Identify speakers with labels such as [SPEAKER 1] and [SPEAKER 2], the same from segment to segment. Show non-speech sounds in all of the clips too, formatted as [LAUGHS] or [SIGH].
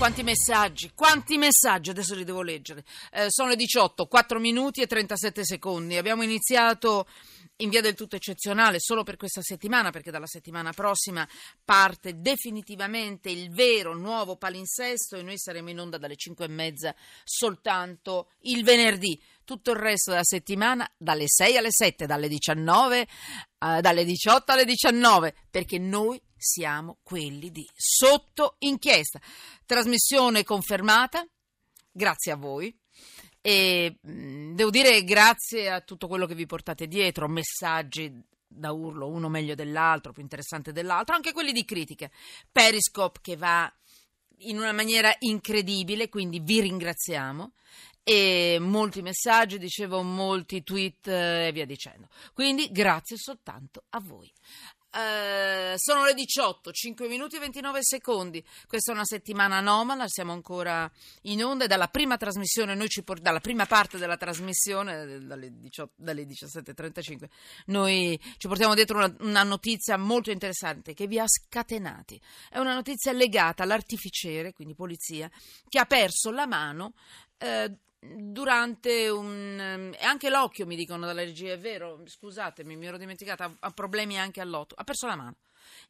[SPEAKER 1] Quanti messaggi, quanti messaggi, adesso li devo leggere. Eh, sono le 18, 4 minuti e 37 secondi. Abbiamo iniziato in via del tutto eccezionale solo per questa settimana, perché dalla settimana prossima parte definitivamente il vero nuovo palinsesto e noi saremo in onda dalle 5 e mezza soltanto il venerdì. Tutto il resto della settimana dalle 6 alle 7, dalle 19, eh, dalle 18 alle 19, perché noi siamo quelli di Sotto Inchiesta. Trasmissione confermata, grazie a voi. E mm, devo dire grazie a tutto quello che vi portate dietro, messaggi da urlo, uno meglio dell'altro, più interessante dell'altro, anche quelli di critiche. Periscope che va in una maniera incredibile, quindi vi ringraziamo. E molti messaggi, dicevo, molti tweet eh, e via dicendo. Quindi grazie soltanto a voi. Eh, sono le 18, 5 minuti e 29 secondi. Questa è una settimana anomala, siamo ancora in onda dalla prima trasmissione, noi ci port- dalla prima parte della trasmissione, dalle, 18, dalle 17.35, noi ci portiamo dietro una, una, notizia molto interessante che vi ha scatenati. È una notizia legata all'artificiere, quindi polizia, che ha perso la mano. Eh, durante un... Ehm, anche l'occhio mi dicono dalla è vero, scusatemi, mi ero dimenticata, ha problemi anche all'otto, ha perso la mano.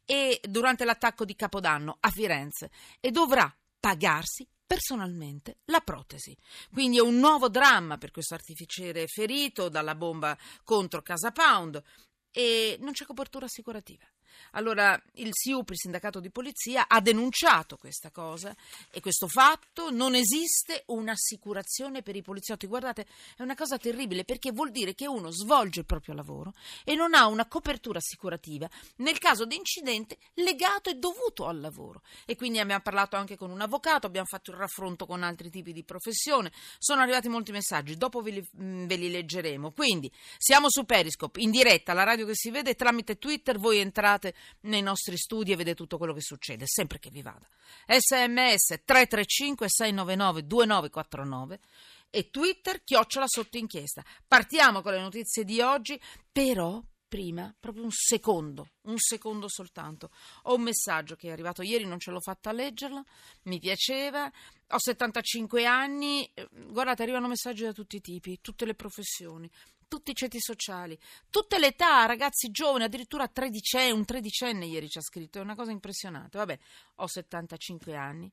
[SPEAKER 1] E durante l'attacco di Capodanno a Firenze e dovrà pagarsi personalmente la protesi. Quindi è un nuovo dramma per questo artificiere ferito dalla bomba contro Casa Pound e non c'è copertura assicurativa. Allora il SIUP, il sindacato di polizia, ha denunciato questa cosa e questo fatto. Non esiste un'assicurazione per i poliziotti. Guardate, è una cosa terribile perché vuol dire che uno svolge il proprio lavoro e non ha una copertura assicurativa nel caso di incidente legato e dovuto al lavoro. E quindi abbiamo parlato anche con un avvocato, abbiamo fatto il raffronto con altri tipi di professione. Sono arrivati molti messaggi, dopo ve li, mm, ve li leggeremo. Quindi siamo su Periscope, in diretta, la radio che si vede tramite Twitter, voi entrate nei nostri studi e vedete tutto quello che succede, sempre che vi vada. SMS 335 699 2949 e Twitter chiocciola sotto inchiesta. Partiamo con le notizie di oggi, però prima, proprio un secondo, un secondo soltanto. Ho un messaggio che è arrivato ieri, non ce l'ho fatta leggerlo, mi piaceva. Ho 75 anni, guardate, arrivano messaggi da tutti i tipi, tutte le professioni tutti i ceti sociali, tutte le età, ragazzi giovani, addirittura tredicenne, un tredicenne ieri ci ha scritto, è una cosa impressionante. Vabbè, ho 75 anni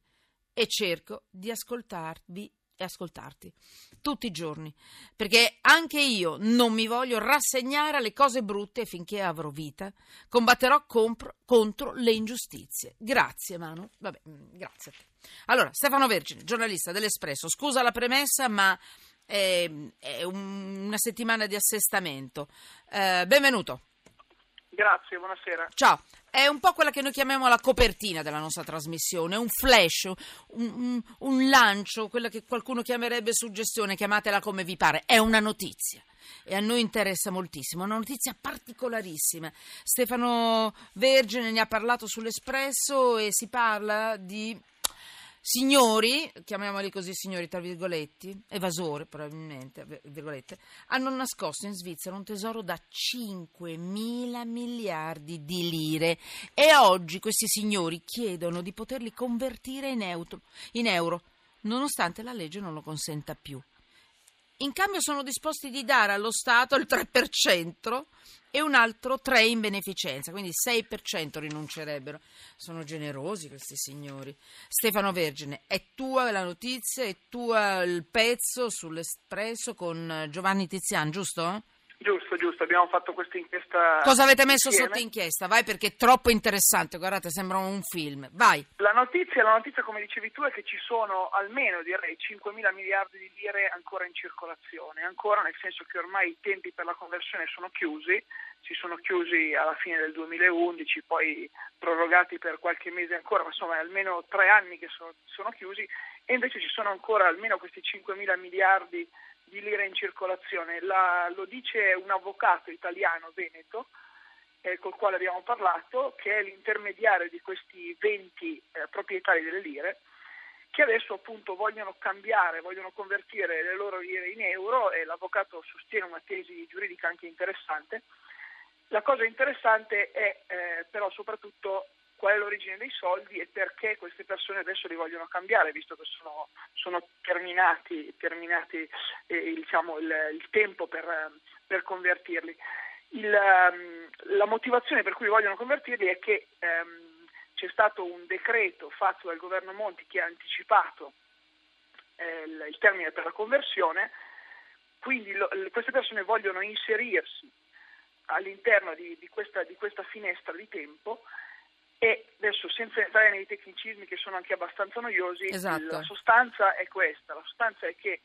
[SPEAKER 1] e cerco di ascoltarvi e ascoltarti tutti i giorni, perché anche io non mi voglio rassegnare alle cose brutte finché avrò vita combatterò compro, contro le ingiustizie. Grazie Manu, vabbè, mm, grazie. Allora, Stefano Vergine, giornalista dell'Espresso, scusa la premessa, ma è, è un, una settimana di assestamento. Eh, benvenuto.
[SPEAKER 2] Grazie, buonasera.
[SPEAKER 1] Ciao. È un po' quella che noi chiamiamo la copertina della nostra trasmissione, un flash, un, un, un lancio, quella che qualcuno chiamerebbe suggestione, chiamatela come vi pare, è una notizia e a noi interessa moltissimo, una notizia particolarissima. Stefano Vergine ne ha parlato sull'Espresso e si parla di signori, chiamiamoli così signori tra virgoletti, evasori probabilmente, virgolette, hanno nascosto in Svizzera un tesoro da 5 mila miliardi di lire e oggi questi signori chiedono di poterli convertire in euro, in euro nonostante la legge non lo consenta più. In cambio sono disposti di dare allo Stato il 3% e un altro 3 in beneficenza, quindi 6% rinuncerebbero. Sono generosi questi signori. Stefano Vergine, è tua la notizia, è tua il pezzo sull'Espresso con Giovanni Tizian, giusto?
[SPEAKER 2] Giusto, giusto, abbiamo fatto questa inchiesta.
[SPEAKER 1] Cosa avete messo insieme. sotto inchiesta? Vai perché è troppo interessante, guardate, sembra un film. Vai.
[SPEAKER 2] La notizia, la notizia, come dicevi tu, è che ci sono almeno, direi, 5 mila miliardi di lire ancora in circolazione. Ancora nel senso che ormai i tempi per la conversione sono chiusi, si sono chiusi alla fine del 2011, poi prorogati per qualche mese ancora, ma insomma è almeno tre anni che sono, sono chiusi e invece ci sono ancora almeno questi 5 mila miliardi di lire in circolazione. La, lo dice un avvocato italiano veneto eh, col quale abbiamo parlato, che è l'intermediario di questi 20 eh, proprietari delle lire che adesso appunto vogliono cambiare, vogliono convertire le loro lire in euro e l'avvocato sostiene una tesi giuridica anche interessante. La cosa interessante è eh, però soprattutto qual è l'origine dei soldi e perché queste persone adesso li vogliono cambiare, visto che sono, sono terminati, terminati eh, diciamo, il, il, tempo per, per convertirli. Il, um, la motivazione per cui vogliono convertirli è che um, c'è stato un decreto fatto dal governo Monti che ha anticipato eh, il, il, termine per la conversione, quindi lo, queste persone vogliono inserirsi all'interno di, di, questa, di questa finestra di tempo e adesso senza entrare nei tecnicismi che sono anche abbastanza noiosi, esatto. la sostanza è questa, la sostanza è che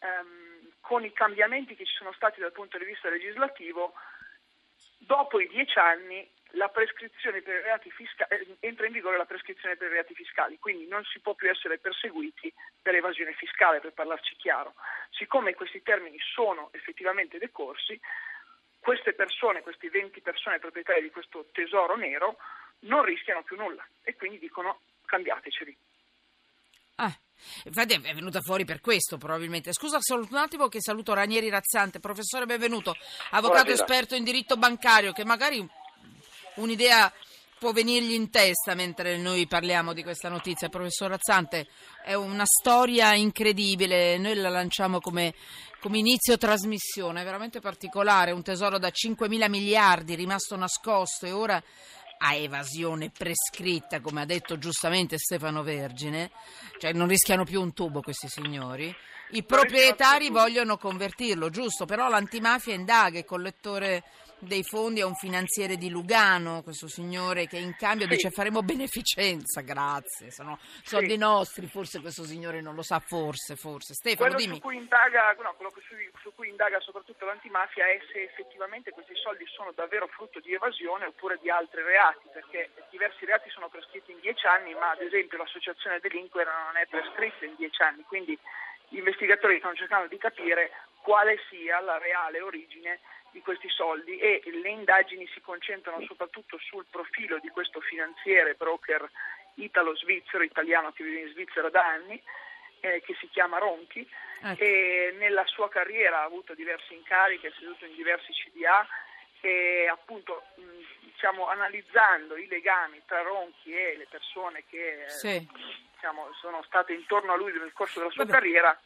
[SPEAKER 2] um, con i cambiamenti che ci sono stati dal punto di vista legislativo, dopo i dieci anni la prescrizione per i reati fiscali, eh, entra in vigore la prescrizione per i reati fiscali, quindi non si può più essere perseguiti per evasione fiscale, per parlarci chiaro. Siccome questi termini sono effettivamente decorsi, queste persone, queste 20 persone proprietarie di questo tesoro nero, non rischiano più nulla e quindi dicono cambiateceli.
[SPEAKER 1] Ah, infatti è venuta fuori per questo probabilmente. Scusa solo un attimo che saluto Ranieri Razzante, professore benvenuto, avvocato Buonasera. esperto in diritto bancario che magari un'idea può venirgli in testa mentre noi parliamo di questa notizia. Professor Razzante, è una storia incredibile, noi la lanciamo come, come inizio trasmissione, è veramente particolare, un tesoro da 5 mila miliardi rimasto nascosto e ora a evasione prescritta, come ha detto giustamente Stefano Vergine, cioè non rischiano più un tubo questi signori. I proprietari vogliono convertirlo, giusto, però l'antimafia indaga, il collettore dei fondi a un finanziere di Lugano, questo signore che in cambio sì. dice faremo beneficenza, grazie, sono soldi sì. nostri, forse questo signore non lo sa, forse, forse. Stefano,
[SPEAKER 2] quello
[SPEAKER 1] dimmi.
[SPEAKER 2] Su cui indaga, no, quello su, su cui indaga soprattutto l'antimafia è se effettivamente questi soldi sono davvero frutto di evasione oppure di altri reati, perché diversi reati sono prescritti in dieci anni, ma ad esempio l'associazione delinquere non è prescritta in dieci anni, quindi gli investigatori stanno cercando di capire quale sia la reale origine di questi soldi e le indagini si concentrano soprattutto sul profilo di questo finanziere broker italo-svizzero, italiano che vive in Svizzera da anni, eh, che si chiama Ronchi ecco. e nella sua carriera ha avuto diversi incarichi, è seduto in diversi CDA e appunto diciamo, analizzando i legami tra Ronchi e le persone che sì. diciamo, sono state intorno a lui nel corso della sua Vabbè. carriera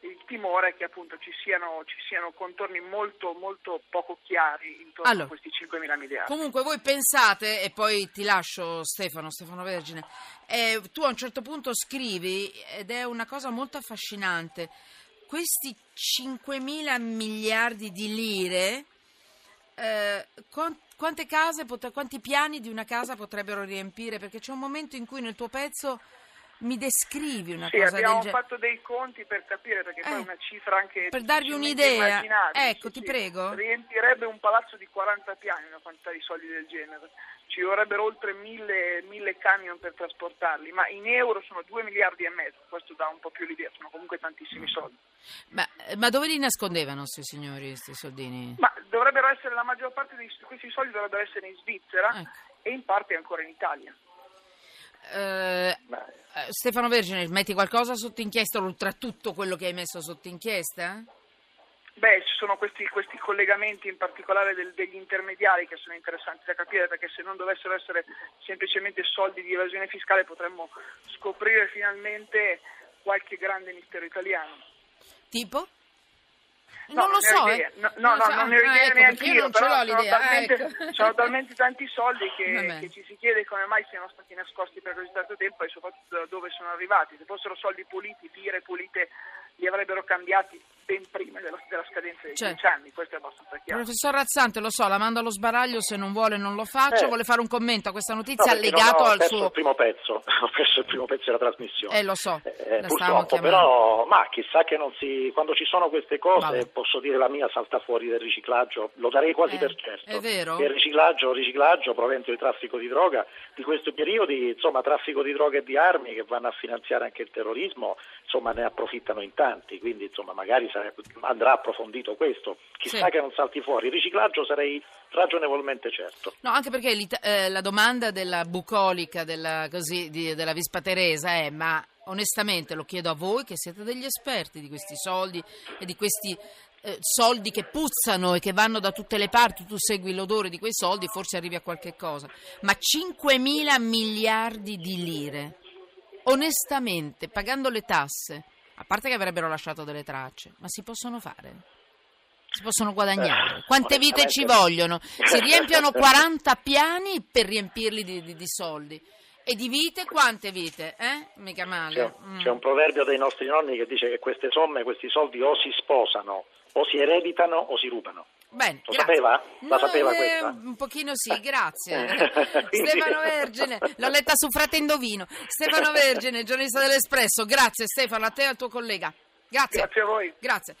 [SPEAKER 2] il timore è che appunto ci siano, ci siano contorni molto, molto poco chiari intorno allora, a questi 5 mila miliardi.
[SPEAKER 1] Comunque voi pensate, e poi ti lascio Stefano, Stefano Vergine, eh, tu a un certo punto scrivi, ed è una cosa molto affascinante, questi 5 mila miliardi di lire, eh, quante case, quanti piani di una casa potrebbero riempire? Perché c'è un momento in cui nel tuo pezzo mi descrivi una
[SPEAKER 2] sì,
[SPEAKER 1] cosa del
[SPEAKER 2] genere? abbiamo fatto dei conti per capire, perché eh, poi è una cifra anche...
[SPEAKER 1] Per darvi un'idea, ecco, ti
[SPEAKER 2] sì,
[SPEAKER 1] prego.
[SPEAKER 2] Riempirebbe un palazzo di 40 piani una quantità di soldi del genere. Ci vorrebbero oltre mille, mille camion per trasportarli, ma in euro sono 2 miliardi e mezzo, questo dà un po' più l'idea, sono comunque tantissimi soldi.
[SPEAKER 1] Ma, ma dove li nascondevano questi signori, questi soldini?
[SPEAKER 2] Ma dovrebbero essere, la maggior parte di questi soldi dovrebbero essere in Svizzera ecco. e in parte ancora in Italia.
[SPEAKER 1] Eh, eh, Stefano Vergine, metti qualcosa sotto inchiesta oltre a tutto quello che hai messo sotto inchiesta?
[SPEAKER 2] Beh, ci sono questi, questi collegamenti in particolare del, degli intermediari che sono interessanti da capire perché se non dovessero essere semplicemente soldi di evasione fiscale potremmo scoprire finalmente qualche grande mistero italiano.
[SPEAKER 1] Tipo?
[SPEAKER 2] No,
[SPEAKER 1] non lo so, eh.
[SPEAKER 2] no, no, no, non ne ho idea ah, ecco, neanche io, però sono talmente, ecco. sono talmente, tanti soldi che, che, ci si chiede come mai siano stati nascosti per così tanto tempo e soprattutto dove sono arrivati. Se fossero soldi puliti, lire pulite, li avrebbero cambiati ben prima della, della scadenza dei cioè, 10 anni, questo è abbastanza chiaro.
[SPEAKER 1] Professor Razzante, lo so, la mando allo sbaraglio, se non vuole non lo faccio, eh. vuole fare un commento a questa notizia no, legato al suo...
[SPEAKER 3] Il primo pezzo, [LAUGHS] ho perso il primo pezzo della trasmissione.
[SPEAKER 1] Eh, lo so,
[SPEAKER 3] eh, purtroppo, però, ma chissà che non si... quando ci sono queste cose, Vabbè. posso dire la mia salta fuori del riciclaggio, lo darei quasi
[SPEAKER 1] eh,
[SPEAKER 3] per certo.
[SPEAKER 1] È vero?
[SPEAKER 3] Il riciclaggio, riciclaggio provento di traffico di droga, di questi periodi, insomma, traffico di droga e di armi che vanno a finanziare anche il terrorismo, insomma, ne approfittano in tanti, quindi insomma, magari andrà approfondito questo. Chissà sì. che non salti fuori. Il riciclaggio sarei ragionevolmente certo.
[SPEAKER 1] No, anche perché eh, la domanda della bucolica della, così, di, della Vispa Teresa è ma onestamente lo chiedo a voi che siete degli esperti di questi soldi e di questi eh, soldi che puzzano e che vanno da tutte le parti, tu segui l'odore di quei soldi, forse arrivi a qualche cosa. Ma 5 mila miliardi di lire, onestamente, pagando le tasse, a parte che avrebbero lasciato delle tracce, ma si possono fare? Si possono guadagnare?
[SPEAKER 3] Eh,
[SPEAKER 1] Quante vite ci vogliono? Si [LAUGHS] riempiono 40 piani per riempirli di, di, di soldi. E di vite quante vite? Eh? Mica male.
[SPEAKER 3] C'è,
[SPEAKER 1] Mm.
[SPEAKER 3] c'è un proverbio dei nostri nonni che dice che queste somme, questi soldi o si sposano, o si ereditano o si rubano.
[SPEAKER 1] Bene,
[SPEAKER 3] Lo
[SPEAKER 1] grazie.
[SPEAKER 3] sapeva? La
[SPEAKER 1] No,
[SPEAKER 3] sapeva
[SPEAKER 1] eh,
[SPEAKER 3] questa?
[SPEAKER 1] Un pochino sì, grazie.
[SPEAKER 3] Quindi- [LAUGHS]
[SPEAKER 1] Stefano [LAUGHS] Vergine, l'ho letta su Frate Indovino. Stefano Vergine, giornalista dell'Espresso. Grazie Stefano, a te e al tuo collega. Grazie.
[SPEAKER 2] Grazie a voi.
[SPEAKER 1] Grazie.